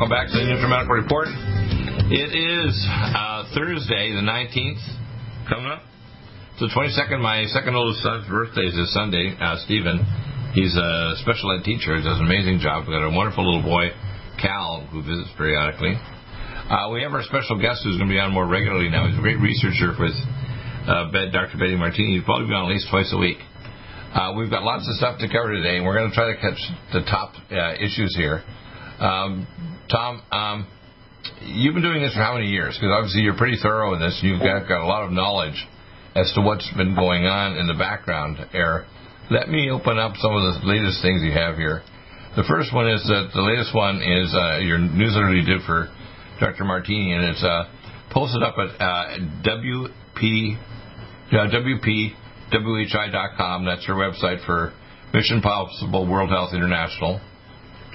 Welcome back to the Medical Report. It is uh, Thursday, the 19th, coming up. It's the 22nd. My second oldest son's birthday is this Sunday, uh, Stephen. He's a special ed teacher. He does an amazing job. We've got a wonderful little boy, Cal, who visits periodically. Uh, we have our special guest who's going to be on more regularly now. He's a great researcher with uh, Dr. Betty Martini. He's probably be on at least twice a week. Uh, we've got lots of stuff to cover today, and we're going to try to catch the top uh, issues here. Um, Tom, um, you've been doing this for how many years? Because obviously you're pretty thorough in this. You've got, got a lot of knowledge as to what's been going on in the background there. Let me open up some of the latest things you have here. The first one is that the latest one is uh, your newsletter you did for Dr. Martini, and it's uh, posted up at uh, WP, WPWHI.com. That's your website for Mission Possible World Health International.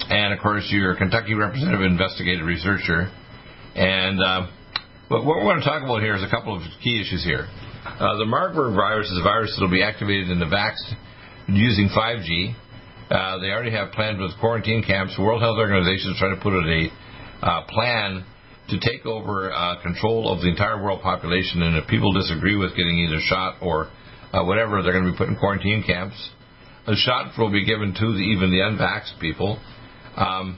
And of course, you're a Kentucky representative investigative researcher. And uh, what we're going to talk about here is a couple of key issues here. Uh, the Marburg virus is a virus that will be activated in the vax using 5G. Uh, they already have plans with quarantine camps. World Health Organization is trying to put out a uh, plan to take over uh, control of the entire world population. And if people disagree with getting either shot or uh, whatever, they're going to be put in quarantine camps. A shot will be given to the, even the unvaxxed people. Um,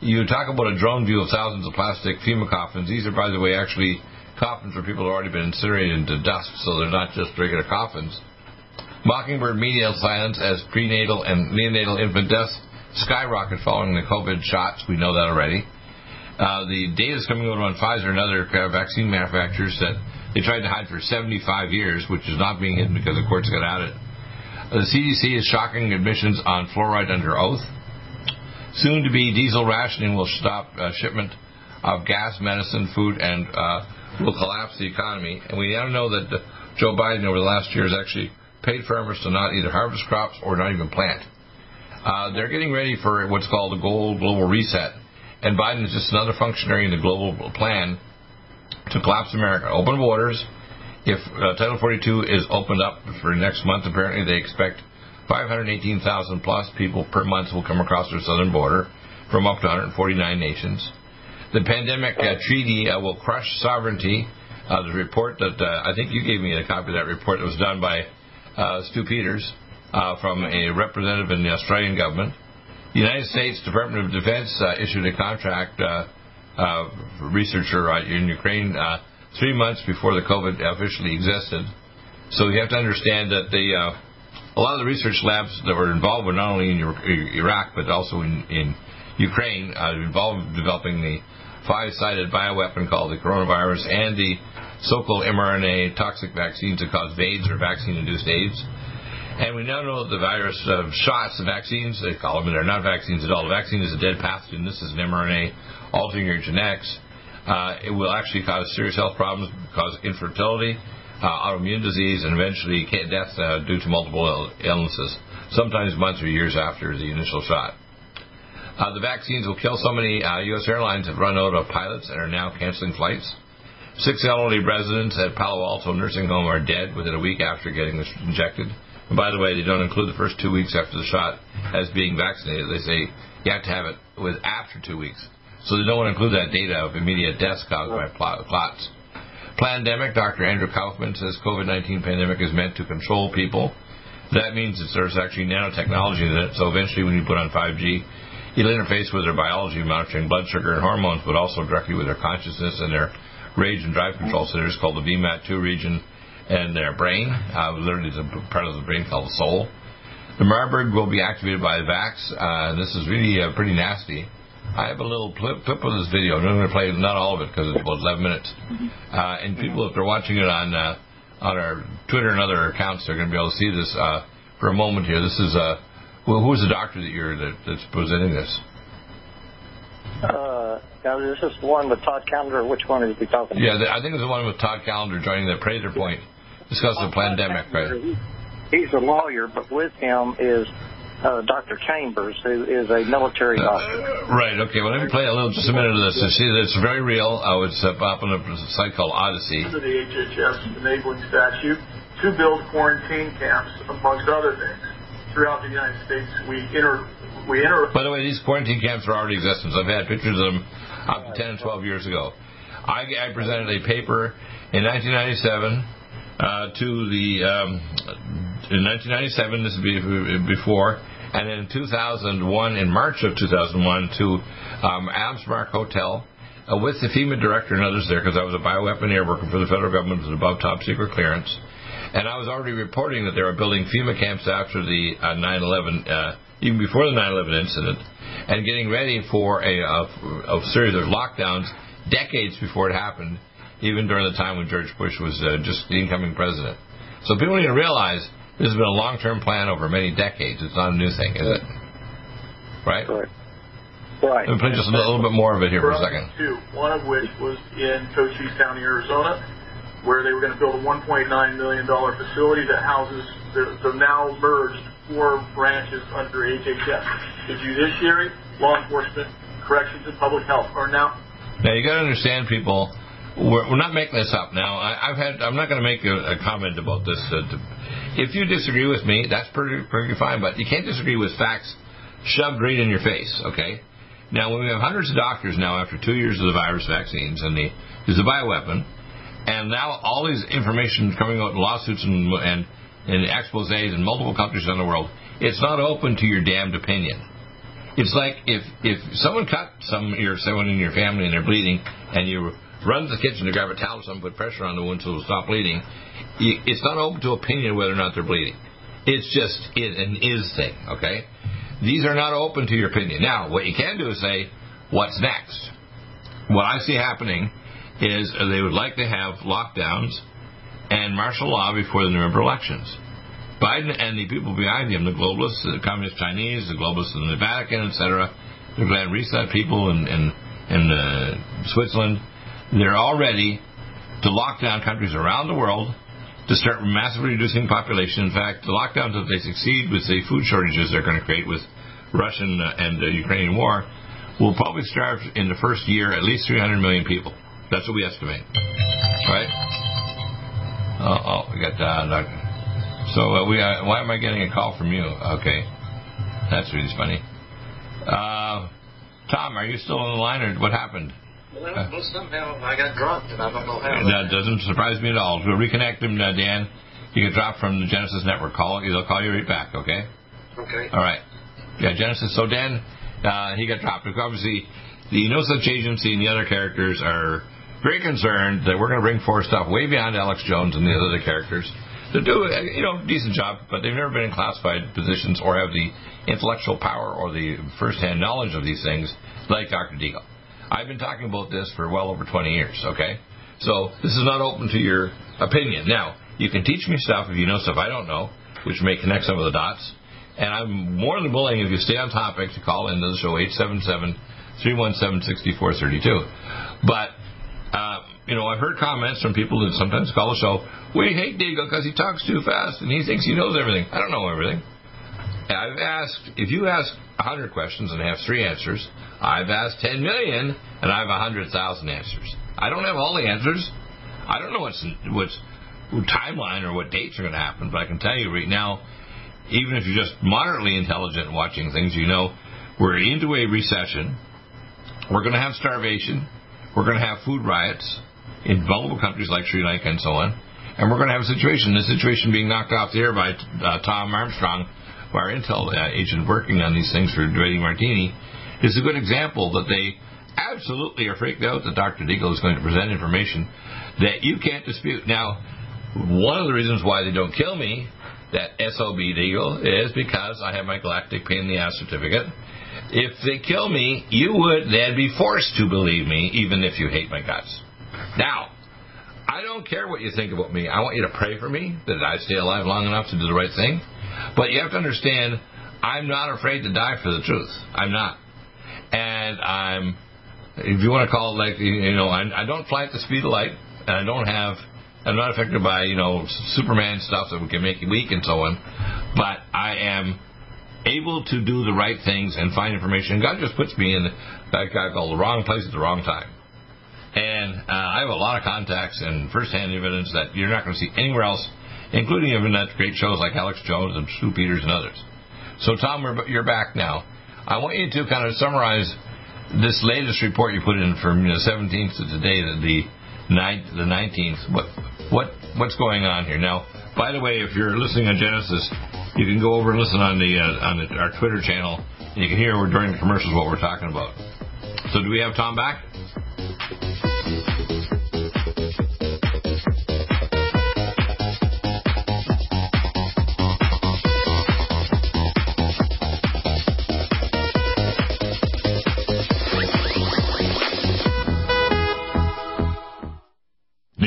you talk about a drone view of thousands of plastic FEMA coffins. These are, by the way, actually coffins where people who have already been incinerated into dust, so they're not just regular coffins. Mockingbird media silence as prenatal and neonatal infant deaths skyrocket following the COVID shots. We know that already. Uh, the data is coming out on Pfizer and other uh, vaccine manufacturers that they tried to hide for 75 years, which is not being hidden because the courts got at it. The CDC is shocking admissions on fluoride under oath. Soon to be diesel rationing will stop uh, shipment of gas, medicine, food, and uh, will collapse the economy. And we now know that Joe Biden over the last year has actually paid farmers to not either harvest crops or not even plant. Uh, they're getting ready for what's called the global reset. And Biden is just another functionary in the global plan to collapse America. Open borders. If uh, Title 42 is opened up for next month, apparently they expect 518,000 plus people per month will come across their southern border from up to 149 nations. The pandemic uh, treaty uh, will crush sovereignty. Uh, the report that uh, I think you gave me a copy of that report that was done by uh, Stew Peters uh, from a representative in the Australian government. The United States Department of Defense issued a contract researcher in Ukraine three months before the COVID officially existed. So you have to understand that the a lot of the research labs that were involved were not only in Iraq but also in, in Ukraine, uh, involved in developing the five-sided bioweapon called the coronavirus and the so-called mRNA toxic vaccines that cause AIDS or vaccine-induced AIDS. And we now know that the virus uh, shots, the vaccines, they call them, they're not vaccines at all. The vaccine is a dead pathogen. This is an mRNA altering your genetics. Uh, it will actually cause serious health problems, cause infertility, autoimmune disease, and eventually death uh, due to multiple illnesses, sometimes months or years after the initial shot. Uh, the vaccines will kill so many. Uh, U.S. airlines have run out of pilots and are now canceling flights. Six elderly residents at Palo Alto nursing home are dead within a week after getting injected. And by the way, they don't include the first two weeks after the shot as being vaccinated. They say you have to have it with after two weeks. So they don't want to include that data of immediate deaths caused by clots. Pandemic, Dr. Andrew Kaufman says COVID-19 pandemic is meant to control people. That means that there's actually nanotechnology in it. So eventually when you put on 5G, it'll interface with their biology, monitoring blood sugar and hormones, but also directly with their consciousness and their rage and drive control centers called the VMAT2 region and their brain. Uh, literally, a part of the brain called the soul. The Marburg will be activated by the VAX. Uh, this is really uh, pretty nasty. I have a little clip, clip of this video. I'm going to play not all of it because it's about 11 minutes. Uh, and people, if they're watching it on uh, on our Twitter and other accounts, they're going to be able to see this uh, for a moment here. This is uh, well, who's the doctor that you're that, that's presenting this? Uh, now, is this the one with Todd Callender? Which one is he talking about? Yeah, the, I think it's the one with Todd Callender joining the Prater Point, discussing the pandemic, right? He's a lawyer, but with him is uh, Dr. Chambers, who is a military doctor. Uh, right. Okay. Well, let me play a little, just a minute of this. You see, it's very real. I would set up on a site called Odyssey. Under the HHS enabling statute to build quarantine camps, amongst other things, throughout the United States. We enter. We enter. By the way, these quarantine camps are already existing. I've had pictures of them up to 10 and 12 years ago. I, I presented a paper in 1997 uh, to the um, in 1997. This would be before, and in 2001, in March of 2001, to um, Absmark Hotel. Uh, with the FEMA director and others there, because I was a bioweaponeer working for the federal government with above top secret clearance, and I was already reporting that they were building FEMA camps after the uh, 9/11, uh, even before the 9/11 incident, and getting ready for a, a, a series of lockdowns decades before it happened, even during the time when George Bush was uh, just the incoming president. So people need to realize this has been a long-term plan over many decades. It's not a new thing, is it? Right? Right. Right. Let me play just a little bit more of it here for a second. Two, one of which was in Cochise County, Arizona, where they were going to build a 1.9 million dollar facility that houses the, the now merged four branches under HHS: the judiciary, law enforcement, corrections, and public health are now Now you got to understand, people. We're, we're not making this up. Now I, I've had. I'm not going to make a, a comment about this. Uh, to, if you disagree with me, that's pretty fine. But you can't disagree with facts shoved right in your face. Okay. Now when we have hundreds of doctors now after two years of the virus vaccines and the there's a bioweapon, and now all these information coming out in lawsuits and and and exposés in multiple countries around the world, it's not open to your damned opinion. It's like if if someone cut some your someone in your family and they're bleeding, and you run to the kitchen to grab a towel or something, put pressure on the wound so it'll stop bleeding. It's not open to opinion whether or not they're bleeding. It's just an is thing. Okay, these are not open to your opinion. Now, what you can do is say, what's next? What I see happening is they would like to have lockdowns and martial law before the November elections. Biden and the people behind him, the globalists, the communist Chinese, the globalists in the Vatican, etc., going to reset people in in, in uh, Switzerland. They're all ready to lock down countries around the world to start massively reducing population. In fact, the lockdowns, if they succeed with the food shortages they're going to create with Russian uh, and uh, Ukrainian war, will probably starve in the first year at least 300 million people. That's what we estimate. Right? Oh, oh we got uh, So uh, we uh, why am I getting a call from you? Okay, that's really funny. Uh, Tom, are you still on the line, or what happened? Well, somehow I got dropped, and I don't know how. That doesn't surprise me at all. We'll reconnect him, uh, Dan. You get dropped from the Genesis network. Call. They'll call you right back. Okay. Okay. All right. Yeah, Genesis. So Dan, uh, he got dropped. Because obviously, the No Such Agency and the other characters are very concerned that we're going to bring forth stuff way beyond Alex Jones and the other characters to do a you know decent job, but they've never been in classified positions or have the intellectual power or the first-hand knowledge of these things like Dr. Deagle. I've been talking about this for well over 20 years. Okay, so this is not open to your opinion. Now you can teach me stuff if you know stuff I don't know, which may connect some of the dots. And I'm more than willing, if you stay on topic, to call into the show 877 317 6432. But uh, you know, I've heard comments from people that sometimes call the show, we hate Deagle because he talks too fast and he thinks he knows everything. I don't know everything. I've asked, if you ask 100 questions and have three answers, I've asked 10 million and I have 100,000 answers. I don't have all the answers. I don't know what's, what's timeline or what dates are going to happen, but I can tell you right now, even if you're just moderately intelligent watching things, you know we're into a recession. We're going to have starvation. We're going to have food riots in vulnerable countries like Sri Lanka and so on. And we're going to have a situation, the situation being knocked off the air by uh, Tom Armstrong, our intel uh, agent working on these things for Dwight Martini, is a good example that they absolutely are freaked out that Dr. Deagle is going to present information that you can't dispute. Now, one of the reasons why they don't kill me, that SOB Deagle, is because I have my galactic pain in the ass certificate. If they kill me, you would then be forced to believe me, even if you hate my guts. Now, I don't care what you think about me. I want you to pray for me that I stay alive long enough to do the right thing. But you have to understand, I'm not afraid to die for the truth. I'm not. And I'm, if you want to call it like, you know, I, I don't fly at the speed of light, and I don't have, I'm not affected by, you know, Superman stuff that can make you weak and so on. But I am able to do the right things and find information. God just puts me in, that guy called the wrong place at the wrong time. And uh, I have a lot of contacts and firsthand evidence that you're not going to see anywhere else, including even at great shows like Alex Jones and Stew Peters and others. So, Tom, you're back now. I want you to kind of summarize this latest report you put in from the 17th to today, the 9th, the 19th. What what what's going on here now? By the way, if you're listening on Genesis, you can go over and listen on the uh, on the, our Twitter channel, and you can hear during the commercials what we're talking about. So, do we have Tom back?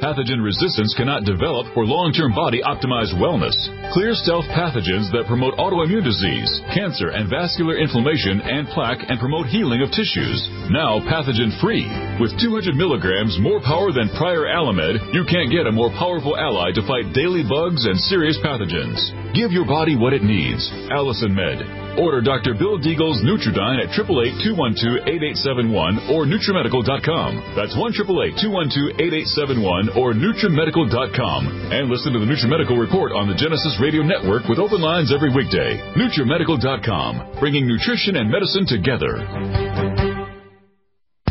Pathogen resistance cannot develop for long-term body optimized wellness. Clear stealth pathogens that promote autoimmune disease, cancer and vascular inflammation and plaque and promote healing of tissues. Now pathogen free. With 200 milligrams more power than prior Alamed, you can't get a more powerful ally to fight daily bugs and serious pathogens. Give your body what it needs. Allicin Med. Order Dr. Bill Deagle's Nutridyne at 888-212-8871 or NutriMedical.com. That's 1-888-212-8871 or NutriMedical.com. And listen to the NutriMedical Report on the Genesis Radio Network with open lines every weekday. NutriMedical.com, bringing nutrition and medicine together.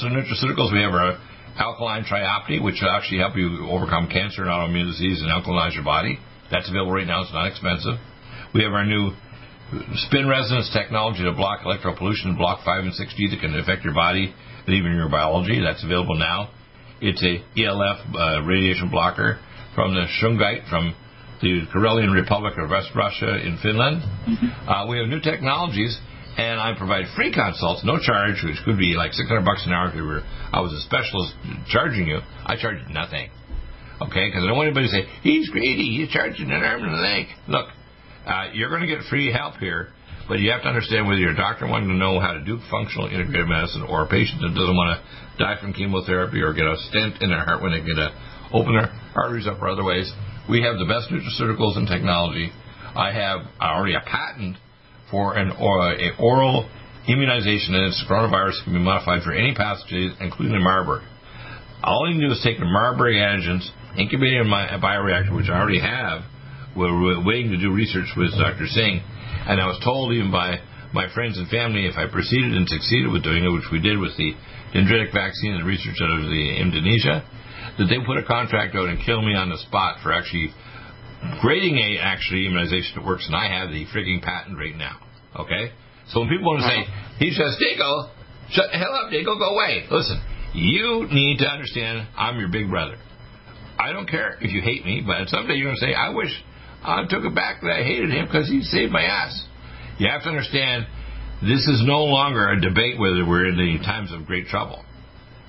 in nutraceuticals, we have our alkaline triopti, which will actually help you overcome cancer and autoimmune disease and alkalize your body. That's available right now. It's not expensive. We have our new spin resonance technology to block electropollution, block 5 and 6G that can affect your body and even your biology. That's available now. It's a ELF uh, radiation blocker from the Shungite from the Karelian Republic of West Russia in Finland. Mm-hmm. Uh, we have new technologies and I provide free consults, no charge, which could be like 600 bucks an hour if we were, I was a specialist charging you. I charge nothing. Okay? Because I don't want anybody to say, he's greedy, he's charging an arm and a leg. Look, uh, you're going to get free help here, but you have to understand whether you're a doctor wanting to know how to do functional integrative medicine or a patient that doesn't want to die from chemotherapy or get a stent in their heart when they get a open their arteries up or other ways. We have the best nutraceuticals and technology. I have already a patent for an uh, a oral immunization against coronavirus can be modified for any pathogens, including the Marburg. All you can do is take the Marburg antigens, incubate in my bioreactor, which I already have. We're waiting to do research with Dr. Singh, and I was told even by my friends and family if I proceeded and succeeded with doing it, which we did with the dendritic vaccine and research out of the Indonesia, that they put a contract out and kill me on the spot for actually grading a actually immunization that works, and I have the freaking patent right now. Okay? So when people want to say, uh-huh. he says, Dago, shut the hell up, Dago, go away. Listen, you need to understand I'm your big brother. I don't care if you hate me, but someday you're going to say, I wish I took it back that I hated him because he saved my ass. You have to understand this is no longer a debate whether we're in the times of great trouble.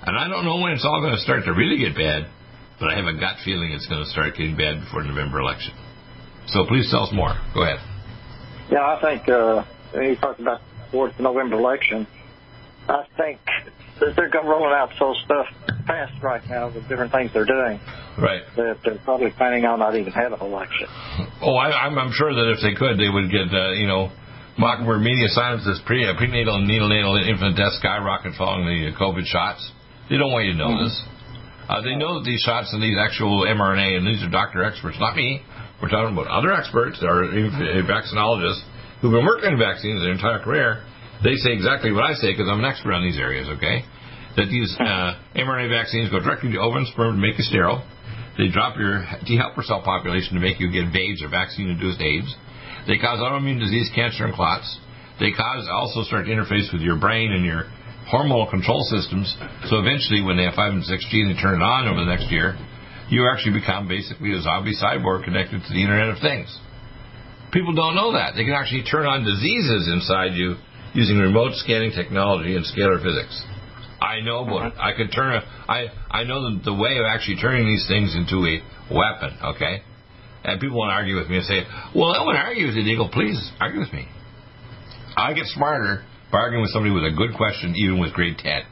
And I don't know when it's all going to start to really get bad, but I have a gut feeling it's going to start getting bad before the November election. So please tell us more. Go ahead. Yeah, I think uh, you talked about towards the November election. I think they're going rolling out so stuff fast right now with different things they're doing. Right. That they're probably planning on not even having an election. Oh, I, I'm, I'm sure that if they could, they would get, uh, you know, Mockingbird media scientists pre, uh, prenatal and neonatal infant death skyrocket following the COVID shots. They don't want you to know mm-hmm. this. Uh, they know that these shots and these actual mRNA, and these are doctor experts, not me. We're talking about other experts, or vaccinologists who've been working in vaccines their entire career. They say exactly what I say because I'm an expert on these areas. Okay, that these uh, mRNA vaccines go directly to ovum sperm to make you sterile. They drop your T helper cell population to make you get AIDS or vaccine-induced AIDS. They cause autoimmune disease, cancer, and clots. They cause also start to interface with your brain and your hormonal control systems. So eventually, when they have 5 and 6G and they turn it on over the next year, you actually become basically a zombie cyborg connected to the Internet of Things. People don't know that. They can actually turn on diseases inside you using remote scanning technology and scalar physics. I know about it. I could turn a, I, I know the, the way of actually turning these things into a weapon, okay? And people want to argue with me and say, well, I want to argue with you. They go, please, argue with me. I get smarter bargain with somebody with a good question, even with grade 10.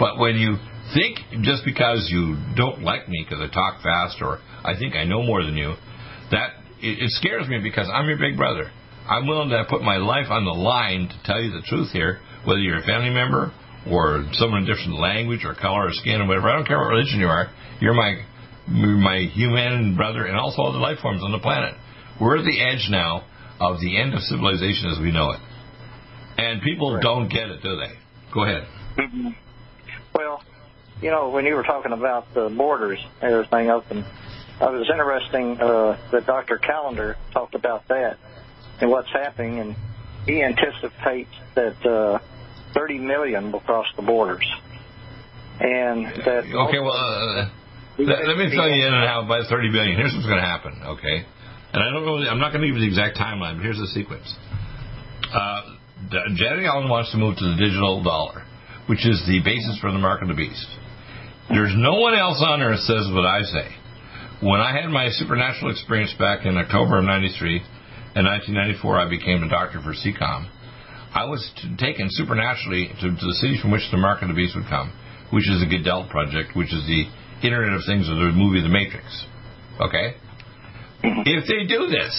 But when you think just because you don't like me because I talk fast or I think I know more than you, that it, it scares me because I'm your big brother. I'm willing to put my life on the line to tell you the truth here, whether you're a family member or someone in a different language or color or skin or whatever. I don't care what religion you are. You're my my human brother and also all the life forms on the planet. We're at the edge now of the end of civilization as we know it. And people right. don't get it, do they? Go ahead. Mm-hmm. Well, you know, when you were talking about the borders and everything open, it was interesting uh, that Dr. Callender talked about that and what's happening, and he anticipates that uh, 30 million will cross the borders. And that. Okay, well, uh, let, let, me tell you in and out by 30 billion. Here's what's going to happen, okay? And I don't know, I'm not going to give you the exact timeline, but here's the sequence. Uh, Janet Yellen wants to move to the digital dollar, which is the basis for the mark of the beast. There's no one else on earth says what I say. When I had my supernatural experience back in October of 93, in 1994 I became a doctor for CCOM. I was taken supernaturally to, to, the city from which the mark of the beast would come, which is the Goodell Project, which is the Internet of Things of the movie The Matrix. Okay? Mm-hmm. If they do this,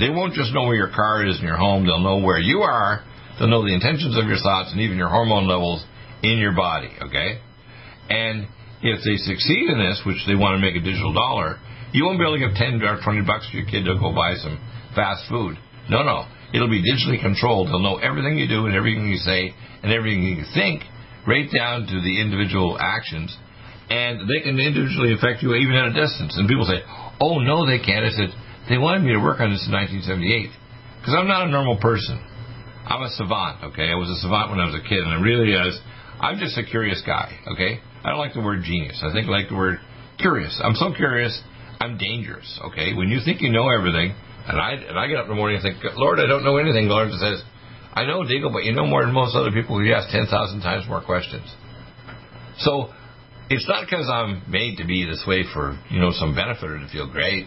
they won't just know where your car is in your home, they'll know where you are, They'll know the intentions of your thoughts and even your hormone levels in your body, okay? And if they succeed in this, which they want to make a digital dollar, you won't be able to give 10 or 20 bucks to your kid to go buy some fast food. No, no. It'll be digitally controlled. They'll know everything you do and everything you say and everything you think, right down to the individual actions. And they can individually affect you even at a distance. And people say, oh, no, they can't. I said, they wanted me to work on this in 1978 because I'm not a normal person. I'm a savant, okay? I was a savant when I was a kid, and I really is. I'm just a curious guy, okay? I don't like the word genius. I think I like the word curious. I'm so curious, I'm dangerous, okay? When you think you know everything, and I and I get up in the morning and think, Lord, I don't know anything, Lord says, I know, Deagle, but you know more than most other people who ask 10,000 times more questions. So it's not because I'm made to be this way for, you know, some benefit or to feel great.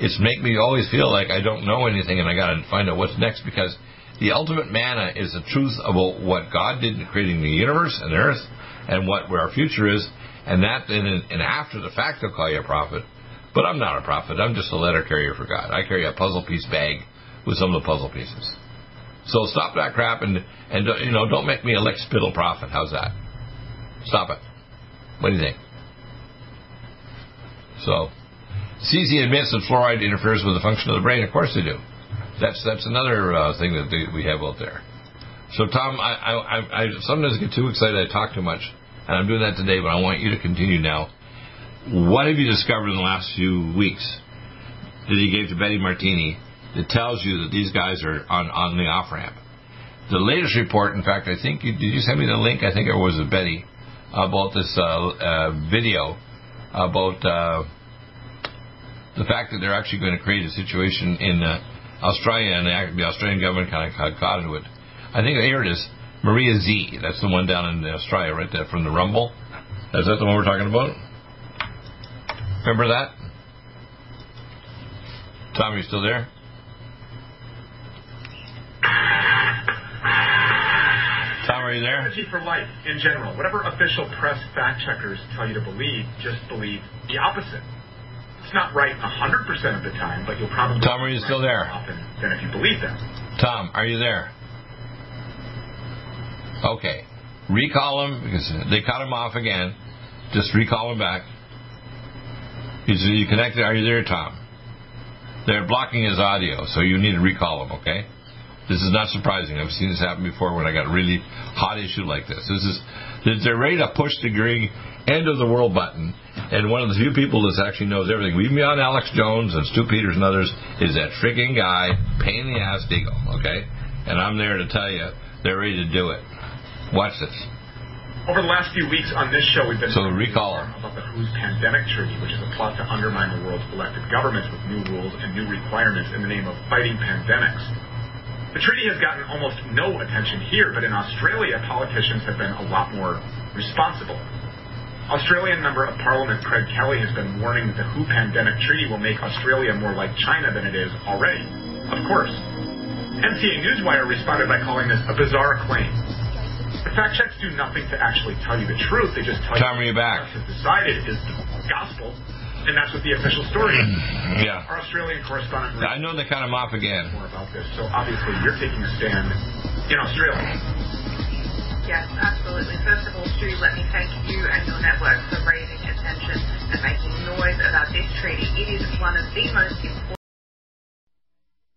It's make me always feel like I don't know anything and I got to find out what's next because the ultimate manna is the truth about what God did in creating the universe and the earth and what where our future is. And that then, and after the fact, they'll call you a prophet. But I'm not a prophet. I'm just a letter carrier for God. I carry a puzzle piece bag with some of the puzzle pieces. So stop that crap and and you know don't make me a lick spittle prophet. How's that? Stop it. What do you think? So, CDC admits that fluoride interferes with the function of the brain. Of course they do. That's that's another uh, thing that they, we have out there. So Tom, I, I, I sometimes get too excited. I talk too much, and I'm doing that today. But I want you to continue now. What have you discovered in the last few weeks that he gave to Betty Martini that tells you that these guys are on on the off ramp? The latest report, in fact, I think you, did you send me the link? I think it was Betty about this uh, uh, video about uh, the fact that they're actually going to create a situation in uh, Australia, and the Australian government kind of got into it. I think here it is, Maria Zeee. That's the one down in Australia, right there from the Rumble. Is that the one we're talking about? Remember that? Tom, are you still there? Tom, are you there? Energy for life in general. Whatever official press fact checkers tell you to believe, just believe the opposite. It's not right 100% of the time, but you'll probably. Tom, are you still there? Often than if you believe them. Tom, are you there? Okay. Recall him because they cut him off again. Just recall him back. Is you connected? Are you there, Tom? They're blocking his audio, so you need to recall him, okay? This is not surprising. I've seen this happen before when I got a really hot issue like this. This is they're ready to push the green end of the world button, and one of the few people that actually knows everything, even beyond Alex Jones and Stew Peters and others, is that freaking guy, pain in the ass Deagle, okay? And I'm there to tell you, they're ready to do it. Watch this. Over the last few weeks on this show, we've been so recall about the WHO's pandemic treaty, which is a plot to undermine the world's elected governments with new rules and new requirements in the name of fighting pandemics. The treaty has gotten almost no attention here, but in Australia, politicians have been a lot more responsible. Australian Member of Parliament Craig Kelly has been warning that the WHO pandemic treaty will make Australia more like China than it is already. Of course. NCA Newswire responded by calling this a bizarre claim. The fact checks do nothing to actually tell you the truth. They just tell Time you what back. has decided is the gospel and that's what the official story is. Mm, yeah. Our Australian correspondent. I know they cut him off again. More about this. So obviously, you're taking a stand in Australia. Yes, absolutely. First of all, Stew, let me thank you and your network for raising attention and making noise about this treaty. It is one of the most important.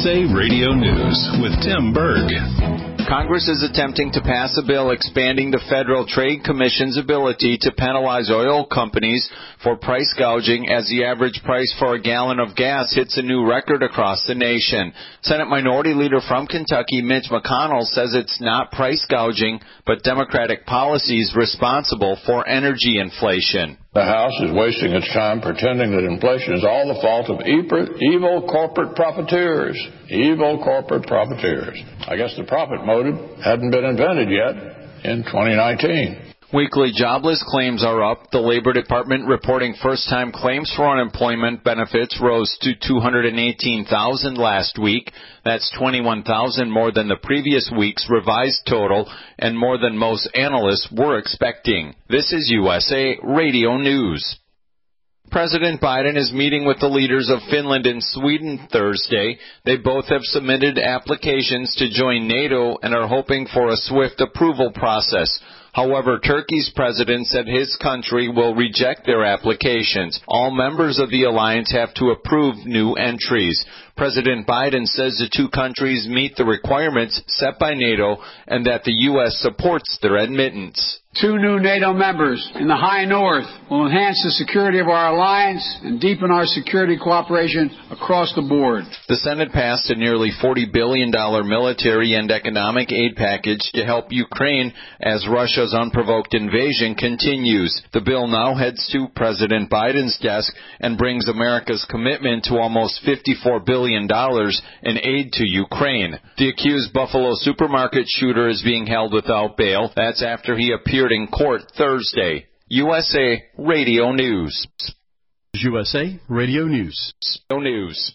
USA Radio News with Tim Berg. Congress is attempting to pass a bill expanding the Federal Trade Commission's ability to penalize oil companies for price gouging as the average price for a gallon of gas hits a new record across the nation. Senate Minority Leader from Kentucky, Mitch McConnell, says it's not price gouging, but Democratic policies responsible for energy inflation. The House is wasting its time pretending that inflation is all the fault of evil corporate profiteers. Evil corporate profiteers. I guess the profit motive hadn't been invented yet in 2019. Weekly jobless claims are up. The Labor Department reporting first-time claims for unemployment benefits rose to 218,000 last week. That's 21,000 more than the previous week's revised total and more than most analysts were expecting. This is USA Radio News. President Biden is meeting with the leaders of Finland and Sweden Thursday. They both have submitted applications to join NATO and are hoping for a swift approval process. However, Turkey's president said his country will reject their applications. All members of the alliance have to approve new entries. President Biden says the two countries meet the requirements set by NATO and that the U.S. supports their admittance. Two new NATO members in the high north will enhance the security of our alliance and deepen our security cooperation across the board. The Senate passed a nearly $40 billion military and economic aid package to help Ukraine as Russia's unprovoked invasion continues. The bill now heads to President Biden's desk and brings America's commitment to almost $54 billion in aid to Ukraine. The accused Buffalo supermarket shooter is being held without bail. That's after he appeared appeared in court Thursday. USA Radio News. USA Radio News. News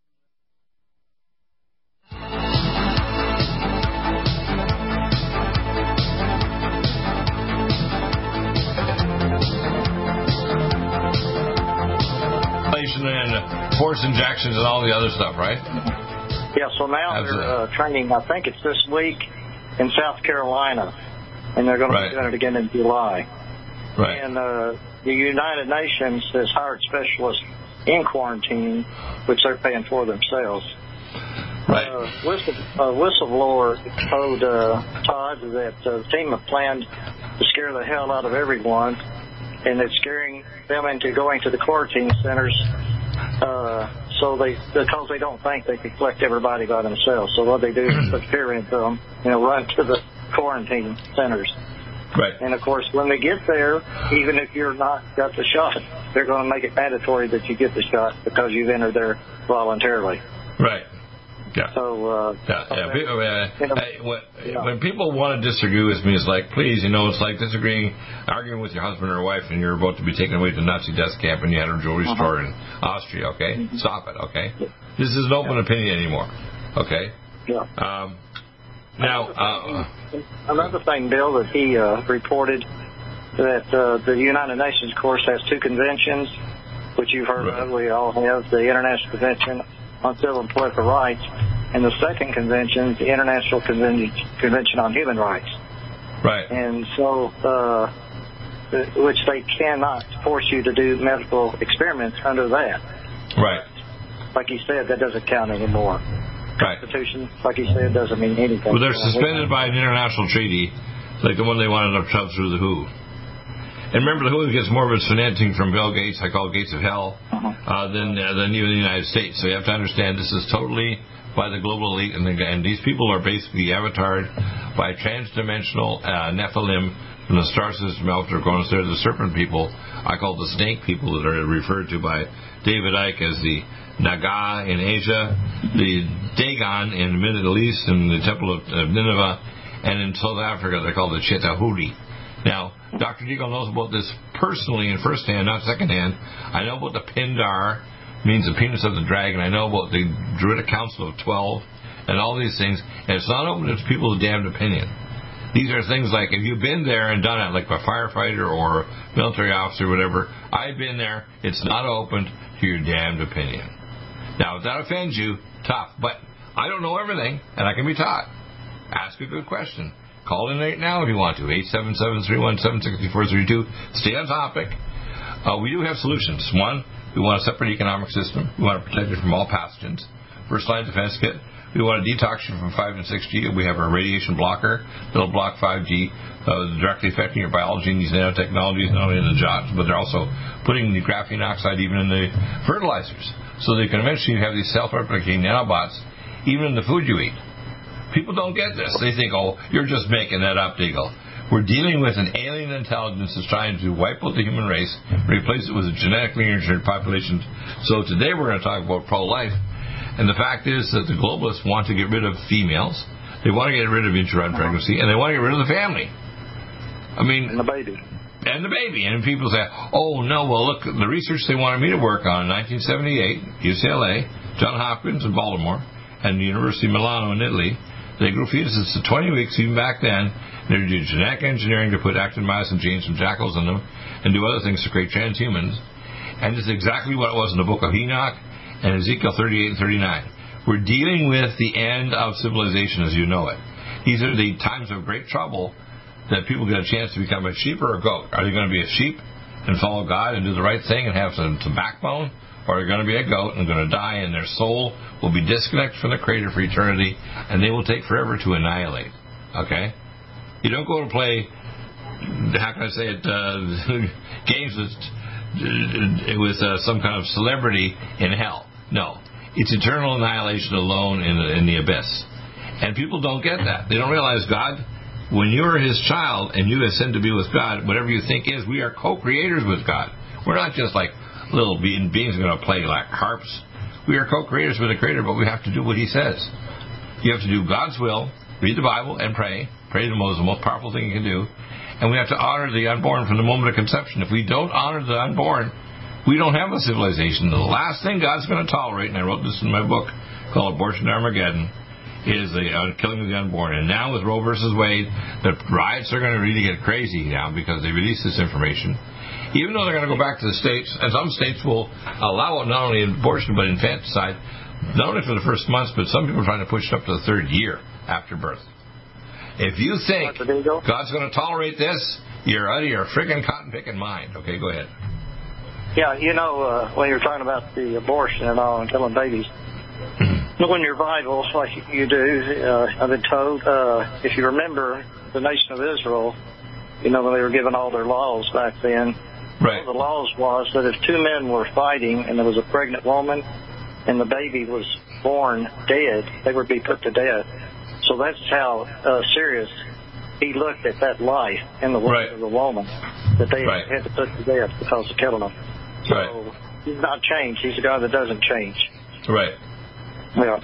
Force injections and all the other stuff, right? Yeah, so now That's they're uh, training, I think it's this week in South Carolina, and they're going to be doing it again in July. Right. And uh, the United Nations has hired specialists in quarantine, which they're paying for themselves. Right. Uh, whistle, uh, whistleblower told uh, Todd that uh, the team had planned to scare the hell out of everyone, and it's scaring them into going to the quarantine centers uh, so they because they don't think they can collect everybody by themselves. So what they do is put fear into them, you know, run to the quarantine centers. Right. And of course, when they get there, even if you're not got the shot, they're going to make it mandatory that you get the shot because you've entered there voluntarily. Right. Yeah. So, uh, yeah, yeah. People, uh, hey, when, yeah. when people want to disagree with me, it's like, please, you know, it's like disagreeing, arguing with your husband or wife, and you're about to be taken away to Nazi death camp, and you had a jewelry uh-huh. store in Austria. Okay, mm-hmm. stop it. Okay, this is an open yeah. opinion anymore. Okay. Yeah. Um, now, uh, another thing, Bill, that he uh, reported that uh, the United Nations, of course, has two conventions, which you've heard right. of. We all have the International Convention on Civil and Political Rights, and the second convention, the International Convention on Human Rights. Right. And so, uh, which they cannot force you to do medical experiments under that. Right. Like you said, that doesn't count anymore. Right. Constitution, like you said, doesn't mean anything. Well, they're suspended by an international treaty, like the one they wanted to shove through the WHO. And remember, the WHO gets more of its financing from Bill Gates, I call it Gates of Hell, uh-huh. uh, than uh, than even the United States. So you have to understand this is totally by the global elite, and, the, and these people are basically avatared by transdimensional uh, Nephilim from the star system Alpha Draconis. They're the serpent people. I call the snake people that are referred to by David Icke as the Naga in Asia, the Dagon in the Middle East, and the Temple of Nineveh, and in South Africa they're called the Chitauri. Now, Dr. Deagle knows about this personally and firsthand, not secondhand. I know about the Pindar, means the penis of the dragon. I know about the Druidic Council of Twelve, and all these things. And it's not open to people's damned opinion. These are things like if you've been there and done it, like a firefighter or military officer, or whatever. I've been there. It's not open to your damned opinion. Now, if that offends you, tough. But I don't know everything, and I can be taught. Ask a good question. Call in right now if you want to. 877-317-6432. Stay on topic. Uh, we do have solutions. One, we want a separate economic system. We want to protect it from all pathogens. First line defense kit. We want to detox you from 5 and 6G. We have our radiation blocker that'll block 5G, uh, directly affecting your biology and these nanotechnologies, not only in the jobs, but they're also putting the graphene oxide even in the fertilizers. So they can eventually have these self-replicating nanobots even in the food you eat. People don't get this. They think, oh, you're just making that up, Deagle. We're dealing with an alien intelligence that's trying to wipe out the human race, replace it with a genetically engineered population. So today we're going to talk about pro-life and the fact is that the globalists want to get rid of females, they want to get rid of intrauterine uh-huh. pregnancy, and they want to get rid of the family. I mean, and the baby. And the baby. And people say, oh, no, well, look, the research they wanted me to work on in 1978, UCLA, John Hopkins in Baltimore, and the University of Milano in Italy, they grew fetuses to 20 weeks even back then. They did genetic engineering to put actin-myosin genes from jackals in them and do other things to create transhumans. And it's exactly what it was in the book of Enoch and Ezekiel 38 and 39. We're dealing with the end of civilization as you know it. These are the times of great trouble that people get a chance to become a sheep or a goat. Are they going to be a sheep and follow God and do the right thing and have some, some backbone? Or are going to be a goat and going to die and their soul will be disconnected from the Creator for eternity and they will take forever to annihilate? Okay? You don't go to play, how can I say it, uh, games with, with uh, some kind of celebrity in hell. No. It's eternal annihilation alone in in the abyss. And people don't get that. They don't realize God, when you're His child and you ascend to be with God, whatever you think is, we are co creators with God. We're not just like little beings are going to play like harps. We are co creators with the Creator, but we have to do what He says. You have to do God's will, read the Bible, and pray. Pray the most, the most powerful thing you can do. And we have to honor the unborn from the moment of conception. If we don't honor the unborn, we don't have a civilization. The last thing God's going to tolerate, and I wrote this in my book called Abortion Armageddon, is the uh, killing of the unborn. And now with Roe versus Wade, the riots are going to really get crazy now because they release this information. Even though they're going to go back to the states, and some states will allow it not only in abortion but infanticide, not only for the first months, but some people are trying to push it up to the third year after birth. If you think God's going to tolerate this, you're out of your friggin' cotton picking mind. Okay, go ahead. Yeah, you know, uh, when you're talking about the abortion and all and killing babies, look in your Bibles like you do. Uh, I've been told, uh, if you remember the nation of Israel, you know, when they were given all their laws back then, right. one of the laws was that if two men were fighting and there was a pregnant woman and the baby was born dead, they would be put to death. So that's how uh, serious he looked at that life in the womb right. of the woman that they right. had to put to death because of killing them. So right. he's not changed. He's a guy that doesn't change. Right. Yeah.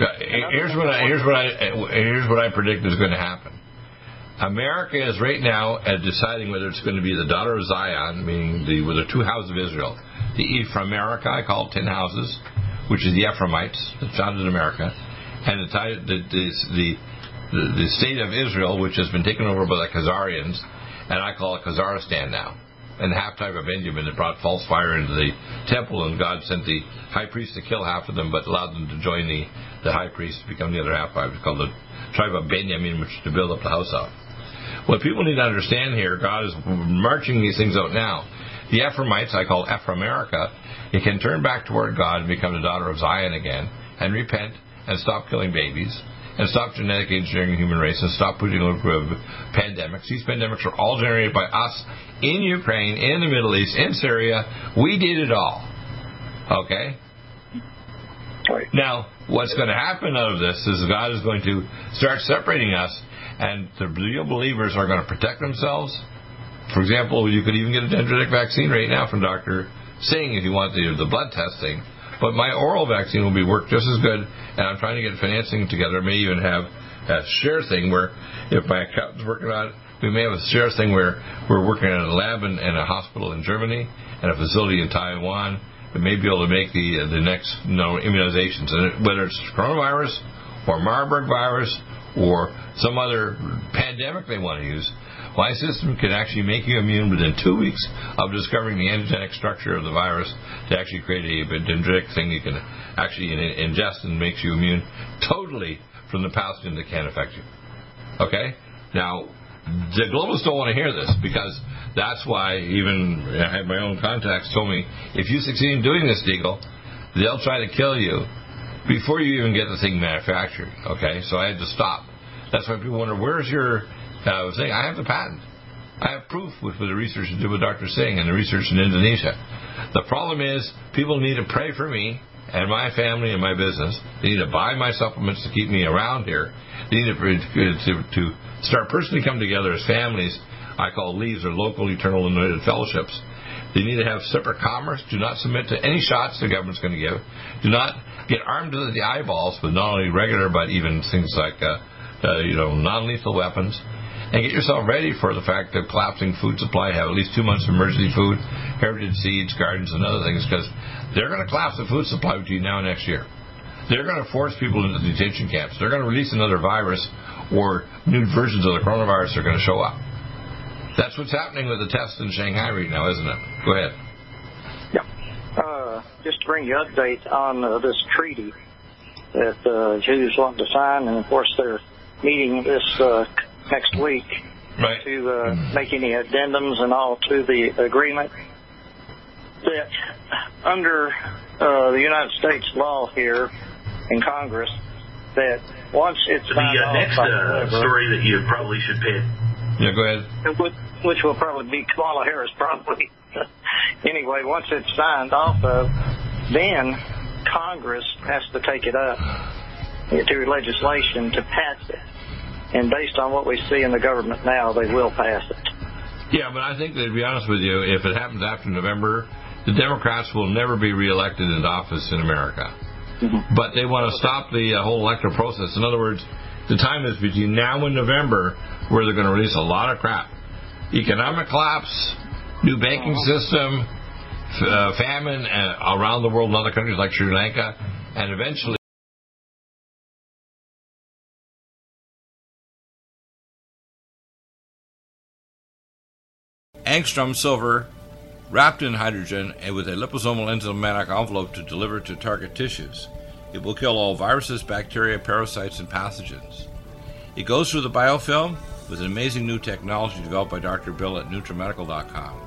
Here's what I here's what I here's what I predict is going to happen. America is right now at deciding whether it's going to be the daughter of Zion, meaning the with the two houses of Israel, the Ephraimerica, I call it ten houses, which is the Ephraimites that founded America, and the the the, the, the state of Israel, which has been taken over by the Khazarians, and I call it Khazaristan now and the half tribe of Benjamin that brought false fire into the temple, and God sent the high priest to kill half of them, but allowed them to join the, the high priest to become the other half tribe. It's called the tribe of Benjamin, which to build up the house of. What people need to understand here, God is marching these things out now. The Ephraimites, I call Ephraimerica, it can turn back toward God and become the daughter of Zion again, and repent and stop killing babies and stop genetic engineering the human race and stop putting over pandemics. These pandemics are all generated by us in Ukraine, in the Middle East, in Syria. We did it all. Okay? Right. Now, what's going to happen out of this is God is going to start separating us, and the real believers are going to protect themselves. For example, you could even get a dendritic vaccine right now from Dr. Singh if you want the, the blood testing. But my oral vaccine will be work just as good, and I'm trying to get financing together. I May even have a share thing where if my accountant's working on it, we may have a share thing where we're working at a lab in a hospital in Germany and a facility in Taiwan. We may be able to make the the next you know, immunizations, and whether it's coronavirus or Marburg virus or some other pandemic they want to use, my system can actually make you immune within two weeks of discovering the antigenic structure of the virus to actually create a dendritic thing you can actually ingest and makes you immune totally from the pathogen that can affect you. Okay? Now, the globalists don't want to hear this because that's why even I had my own contacts told me if you succeed in doing this, Deagle, they'll try to kill you before you even get the thing manufactured. Okay, so I had to stop. That's why people wonder where's your uh, thing. I have the patent. I have proof with, with the research to do with Dr. Singh and the research in Indonesia. The problem is people need to pray for me and my family and my business. They need to buy my supplements to keep me around here. They need to, to, to start personally come together as families. I call leaves or local eternal anointed fellowships. They need to have separate commerce. Do not submit to any shots the government's going to give. Do not get armed to the eyeballs with not only regular but even things like uh, uh, you know non-lethal weapons and get yourself ready for the fact that collapsing food supply, have at least two months of emergency food, heritage seeds, gardens, and other things, because they're going to collapse the food supply between now and next year. They're going to force people into detention camps. They're going to release another virus, or new versions of the coronavirus are going to show up. That's what's happening with the tests in Shanghai right now, isn't it? Go ahead. Yeah. Uh, just to bring you update on uh, this treaty that uh, Jews want to sign, and of course they're meeting this uh, next week right. to uh, mm-hmm. make any addendums and all to the agreement. That under uh, the United States law here in Congress, that once it's the uh, next uh, story that you probably should pay. Yeah, go ahead. Which, which will probably be Kamala Harris, probably. anyway, once it's signed off of, then Congress has to take it up through legislation to pass it. And based on what we see in the government now, they will pass it. Yeah, but I think that to be honest with you, if it happens after November, the Democrats will never be reelected into office in America. Mm-hmm. But they want to stop the uh, whole electoral process. In other words, the time is between now and November where they're going to release a lot of crap. Economic collapse, new banking uh-huh. system, uh, famine uh, around the world in other countries like Sri Lanka, and eventually angstrom silver wrapped in hydrogen and with a liposomal enzymatic envelope to deliver to target tissues. It will kill all viruses, bacteria, parasites, and pathogens. It goes through the biofilm with an amazing new technology developed by Dr. Bill at NutriMedical.com.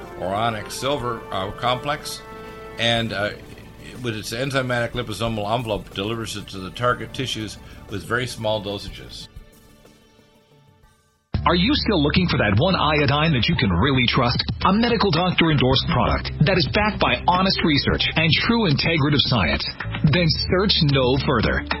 or silver uh, complex, and uh, with its enzymatic liposomal envelope, delivers it to the target tissues with very small dosages. Are you still looking for that one iodine that you can really trust? A medical doctor endorsed product that is backed by honest research and true integrative science? Then search no further.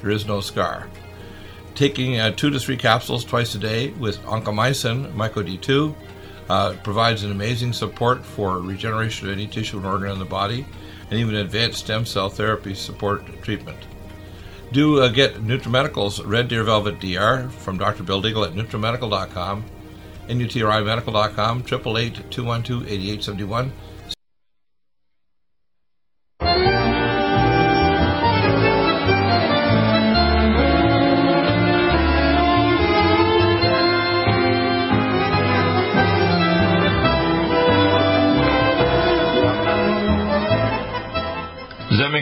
there is no scar. Taking uh, two to three capsules twice a day with oncomycin, myco D2, uh, provides an amazing support for regeneration of any tissue and organ in the body, and even advanced stem cell therapy support treatment. Do uh, get NutriMedical's Red Deer Velvet DR from Dr. Bill Deagle at NutriMedical.com, NUTRIMedical.com, 888 212 8871.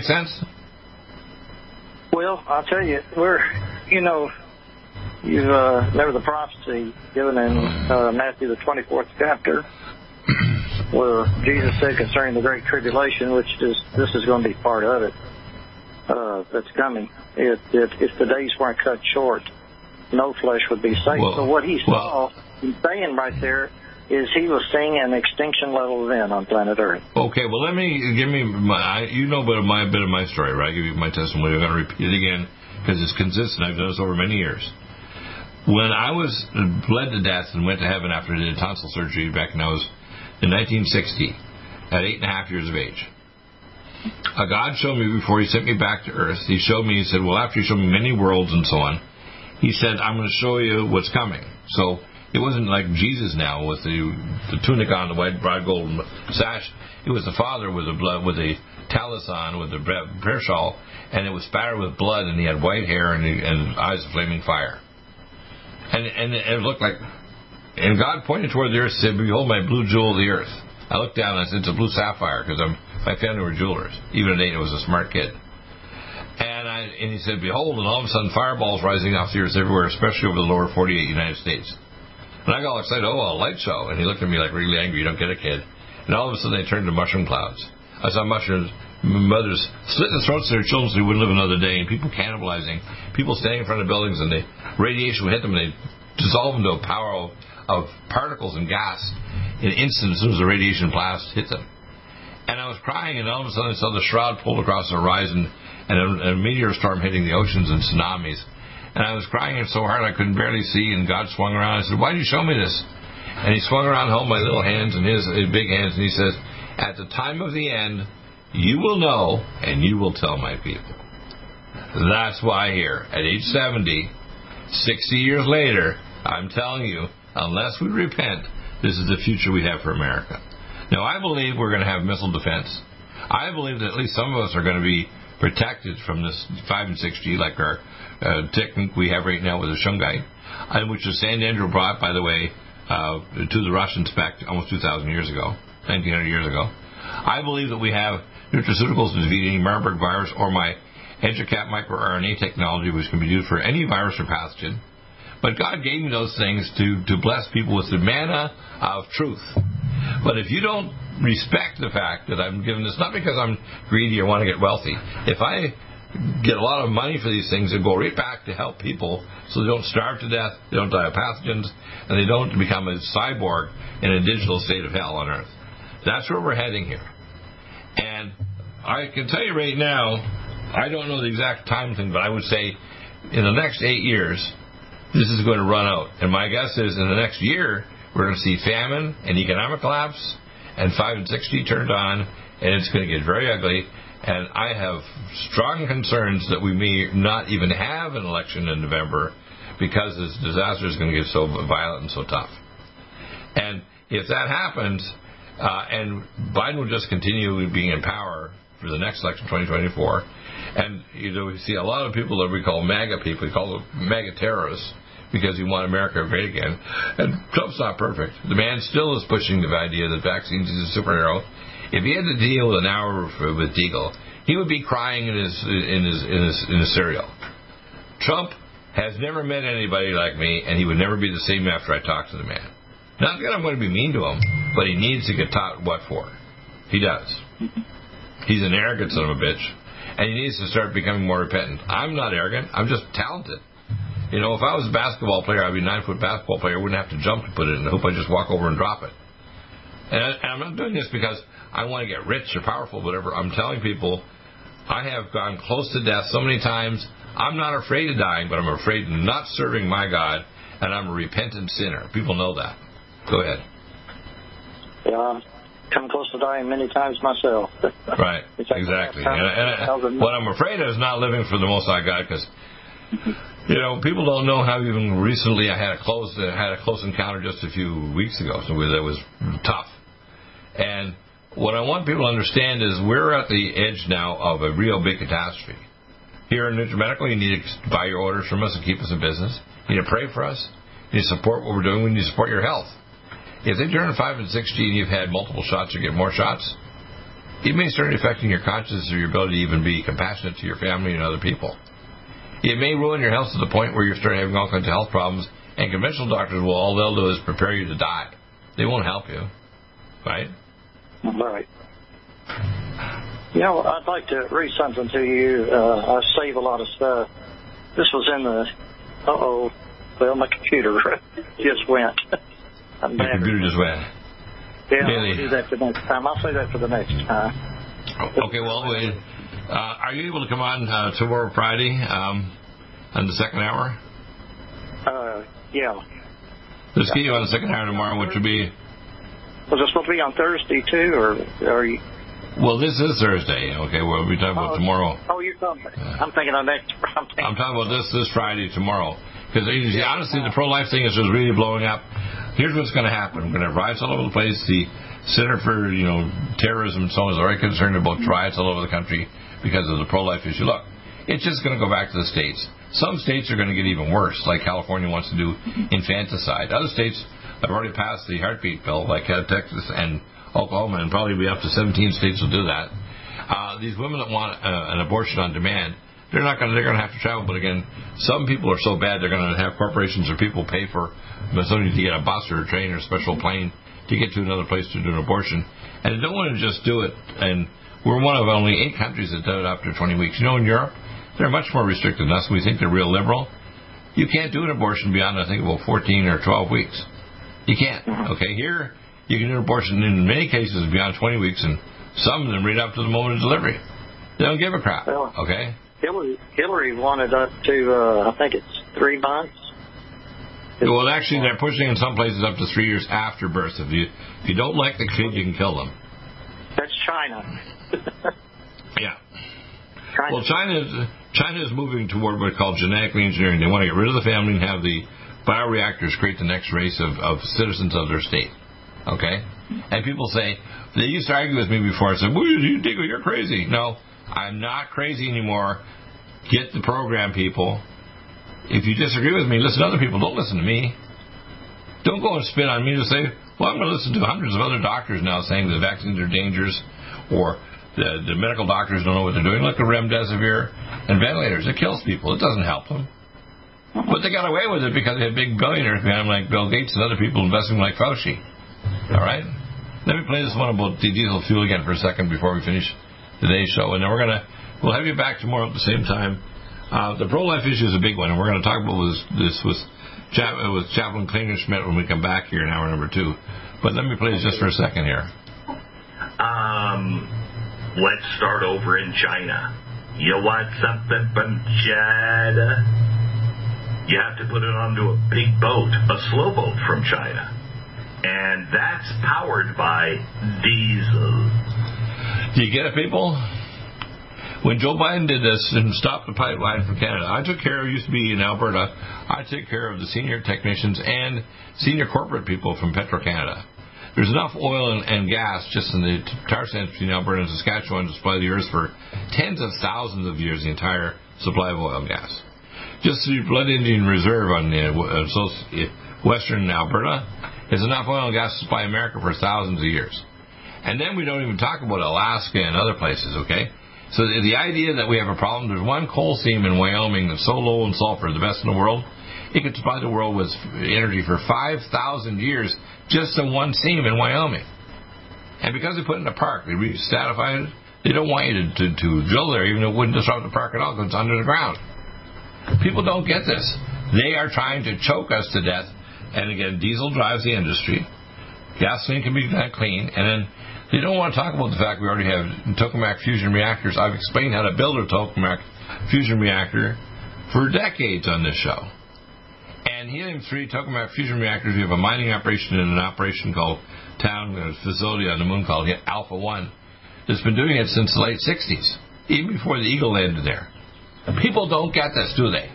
Sense? Well, I'll tell you, we're, you know, you've uh, never the prophecy given in uh, Matthew the 24th chapter, where Jesus said concerning the Great Tribulation, which is this is going to be part of it, uh, that's coming. If, if, if the days weren't cut short, no flesh would be saved. Well, so what he saw, well, he's saying right there, is he was seeing an extinction level event on planet Earth. Okay, well, let me give me my, you know, of my bit of my story, right? I give you my testimony. I'm going to repeat it again because it's consistent. I've done this over many years. When I was bled to death and went to heaven after I did tonsil surgery back when I was in 1960, at eight and a half years of age, a God showed me before He sent me back to Earth. He showed me. He said, "Well, after you show me many worlds and so on, He said, I'm going to show you what's coming." So it wasn't like Jesus now with the the tunic on, the white bright gold sash. It was the Father with the blood, with the tallis on, with the prayer shawl, and it was spattered with blood, and he had white hair and, and eyes of flaming fire. And and it looked like, and God pointed toward the earth, and said, "Behold, my blue jewel of the earth." I looked down and I said, "It's a blue sapphire," because my family were jewelers. Even at eight, I was a smart kid. And I and he said, "Behold," and all of a sudden, fireballs rising off the earth everywhere, especially over the lower 48 United States. And I got all excited, oh, a light show. And he looked at me like really angry, you don't get a kid. And all of a sudden they turned to mushroom clouds. I saw mushrooms, mothers slitting the throats of their children so they wouldn't live another day, and people cannibalizing, people standing in front of buildings, and the radiation would hit them, and they dissolve into a power of, particles and gas in an instant as soon as the radiation blast hit them. And I was crying, and all of a sudden I saw the shroud pulled across the horizon, and a, a meteor storm hitting the oceans and tsunamis and I was crying so hard I couldn't barely see. And God swung around. I said, "Why did you show me this?" And He swung around, held my little hands and his, his big hands, and He says, "At the time of the end, you will know, and you will tell my people." That's why here at age 70, 60 years later, I'm telling you, unless we repent, this is the future we have for America. Now, I believe we're going to have missile defense. I believe that at least some of us are going to be protected from this 5 and 6G like our uh, technique we have right now with the Shungite, which was Andrew brought, by the way, uh, to the Russians back almost 2,000 years ago, 1,900 years ago. I believe that we have nutraceuticals to defeat any Marburg virus or my EduCap microRNA technology, which can be used for any virus or pathogen. But God gave me those things to, to bless people with the manna of truth. But if you don't respect the fact that I'm given this, not because I'm greedy or want to get wealthy, if I get a lot of money for these things and go right back to help people so they don't starve to death, they don't die of pathogens, and they don't become a cyborg in a digital state of hell on earth. That's where we're heading here. And I can tell you right now, I don't know the exact time thing, but I would say in the next eight years, this is going to run out. And my guess is in the next year, we're going to see famine and economic collapse and 5 and 6G turned on, and it's going to get very ugly And I have strong concerns that we may not even have an election in November because this disaster is going to get so violent and so tough. And if that happens, uh, and Biden will just continue being in power for the next election, 2024, and you know we see a lot of people that we call MAGA people, we call them MAGA terrorists because he want America great again. And Trump's not perfect. The man still is pushing the idea that vaccines is a superhero. If he had to deal with an hour with Deagle, he would be crying in his in his in his in his cereal. Trump has never met anybody like me, and he would never be the same after I talk to the man. Not that I'm going to be mean to him, but he needs to get taught what for. He does. He's an arrogant son of a bitch, and he needs to start becoming more repentant. I'm not arrogant. I'm just talented. You know, if I was a basketball player, I'd be a nine foot basketball player. I wouldn't have to jump to put it in the hoop. I just walk over and drop it. And, I, and I'm not doing this because I want to get rich or powerful, whatever. I'm telling people I have gone close to death so many times. I'm not afraid of dying, but I'm afraid of not serving my God, and I'm a repentant sinner. People know that. Go ahead. Yeah, I've come close to dying many times myself. right, exactly. And, and, what I'm afraid of is not living for the Most High God because you know, people don't know how even recently I had a close uh, had a close encounter just a few weeks ago, so that was tough. And what I want people to understand is we're at the edge now of a real big catastrophe. Here in NutriMedical, you need to buy your orders from us and keep us in business. You need to pray for us. You need to support what we're doing. We need to support your health. If they turn 5 and 16 and you've had multiple shots or get more shots, it may start affecting your consciousness or your ability to even be compassionate to your family and other people. It may ruin your health to the point where you start having all kinds of health problems, and conventional doctors will all they'll do is prepare you to die. They won't help you, right? Right. You know, I'd like to read something to you. Uh, I save a lot of stuff. This was in the. Uh oh. Well, my computer just went. I'm Your computer just went. Yeah? I'll do that for next time. I'll say that for the next time. Okay, well, wait. Uh, are you able to come on uh, tomorrow, Friday, um, on the second hour? Uh, yeah. Let's get you on the second hour tomorrow, which would be. Was it supposed to be on Thursday too, or are you? Well, this is Thursday. Okay, we'll be talking about oh, tomorrow. Oh, you're talking. I'm thinking on next. I'm, thinking I'm talking about this this Friday tomorrow. Because honestly, the pro-life thing is just really blowing up. Here's what's going to happen: we're going to have riots all over the place. The Center for you know Terrorism and so on is already concerned about riots all over the country because of the pro-life issue. Look, it's just going to go back to the states. Some states are going to get even worse, like California wants to do infanticide. Other states have already passed the heartbeat bill, like Texas and Oklahoma, and probably be up to 17 states will do that. Uh, these women that want uh, an abortion on demand, they're not going to, they're going to have to travel. But again, some people are so bad they're going to have corporations or people pay for somebody to get a bus or a train or a special plane to get to another place to do an abortion, and they don't want to just do it and we're one of only eight countries that do it after 20 weeks. You know, in Europe, they're much more restricted than us. We think they're real liberal. You can't do an abortion beyond, I think, about 14 or 12 weeks. You can't. Mm-hmm. Okay, here you can do an abortion in many cases beyond 20 weeks, and some of them right up to the moment of delivery. They don't give a crap. Okay. Hillary, Hillary wanted up to, uh, I think it's three months. Well, actually, they're pushing in some places up to three years after birth. If you if you don't like the kid, you can kill them. That's China. yeah. China. Well, China is China is moving toward what's called genetically engineering. They want to get rid of the family and have the bioreactors create the next race of, of citizens of their state. Okay? And people say, they used to argue with me before. I said, well, you, Deagle, you're crazy. No, I'm not crazy anymore. Get the program, people. If you disagree with me, listen to other people. Don't listen to me. Don't go and spit on me to say, well, I'm going to listen to hundreds of other doctors now saying the vaccines are dangerous or the, the medical doctors don't know what they're doing. Look at remdesivir and ventilators. It kills people. It doesn't help them. But they got away with it because they had big billionaires behind them like Bill Gates and other people investing like Fauci. All right? Let me play this one about the diesel fuel again for a second before we finish today's show. And then we're going to, we'll have you back tomorrow at the same time. Uh, the pro-life issue is a big one, and we're going to talk about this, this with, with Chaplain Schmidt when we come back here in hour number two. But let me play this just for a second here. Um, let's start over in China. You want something from China? You have to put it onto a big boat, a slow boat from China. And that's powered by diesel. Do you get it, people? When Joe Biden did this and stopped the pipeline from Canada, I took care of, used to be in Alberta, I took care of the senior technicians and senior corporate people from Petro Canada. There's enough oil and, and gas just in the tar sands between Alberta and Saskatchewan to supply the earth for tens of thousands of years, the entire supply of oil and gas. Just the Blood Indian Reserve on the uh, western Alberta is enough oil and gas to supply America for thousands of years. And then we don't even talk about Alaska and other places, okay? So the idea that we have a problem, there's one coal seam in Wyoming that's so low in sulfur, the best in the world, it could supply the world with energy for 5,000 years just in one seam in Wyoming. And because they put it in a park, they re-statified it, they don't want you to, to, to drill there, even though it wouldn't disrupt the park at all because it's under the ground. People don't get this. They are trying to choke us to death. And again, diesel drives the industry. Gasoline can be that clean. And then they don't want to talk about the fact we already have tokamak fusion reactors. I've explained how to build a tokamak fusion reactor for decades on this show. And helium-3 tokamak fusion reactors, we have a mining operation and an operation called town facility on the moon called Alpha One that's been doing it since the late 60s, even before the Eagle landed there. People don't get this, do they?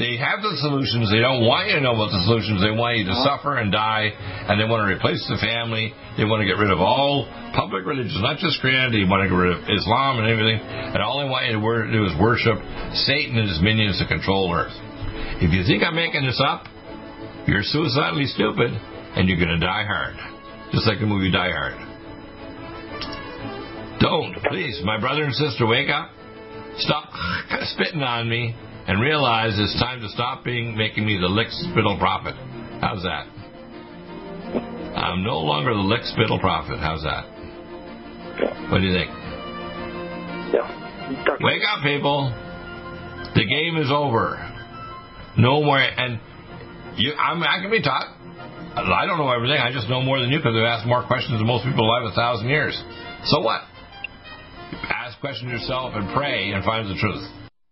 They have the solutions. They don't want you to know about the solutions. They want you to uh-huh. suffer and die, and they want to replace the family. They want to get rid of all public religions, not just Christianity. They want to get rid of Islam and everything. And all they want you to do is worship Satan and his minions to control Earth. If you think I'm making this up, you're suicidally stupid, and you're going to die hard. Just like the movie Die Hard. Don't, please, my brother and sister, wake up. Stop spitting on me and realize it's time to stop being making me the lick spittle prophet. How's that? I'm no longer the lick spittle prophet. How's that? What do you think? Yeah. Wake up, people. The game is over. No more. And you, I'm, I can be taught. I don't know everything. I just know more than you because I've asked more questions than most people alive a thousand years. So what? Ask questions yourself and pray and find the truth.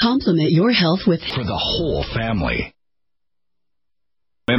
Complement your health with for the whole family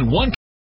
One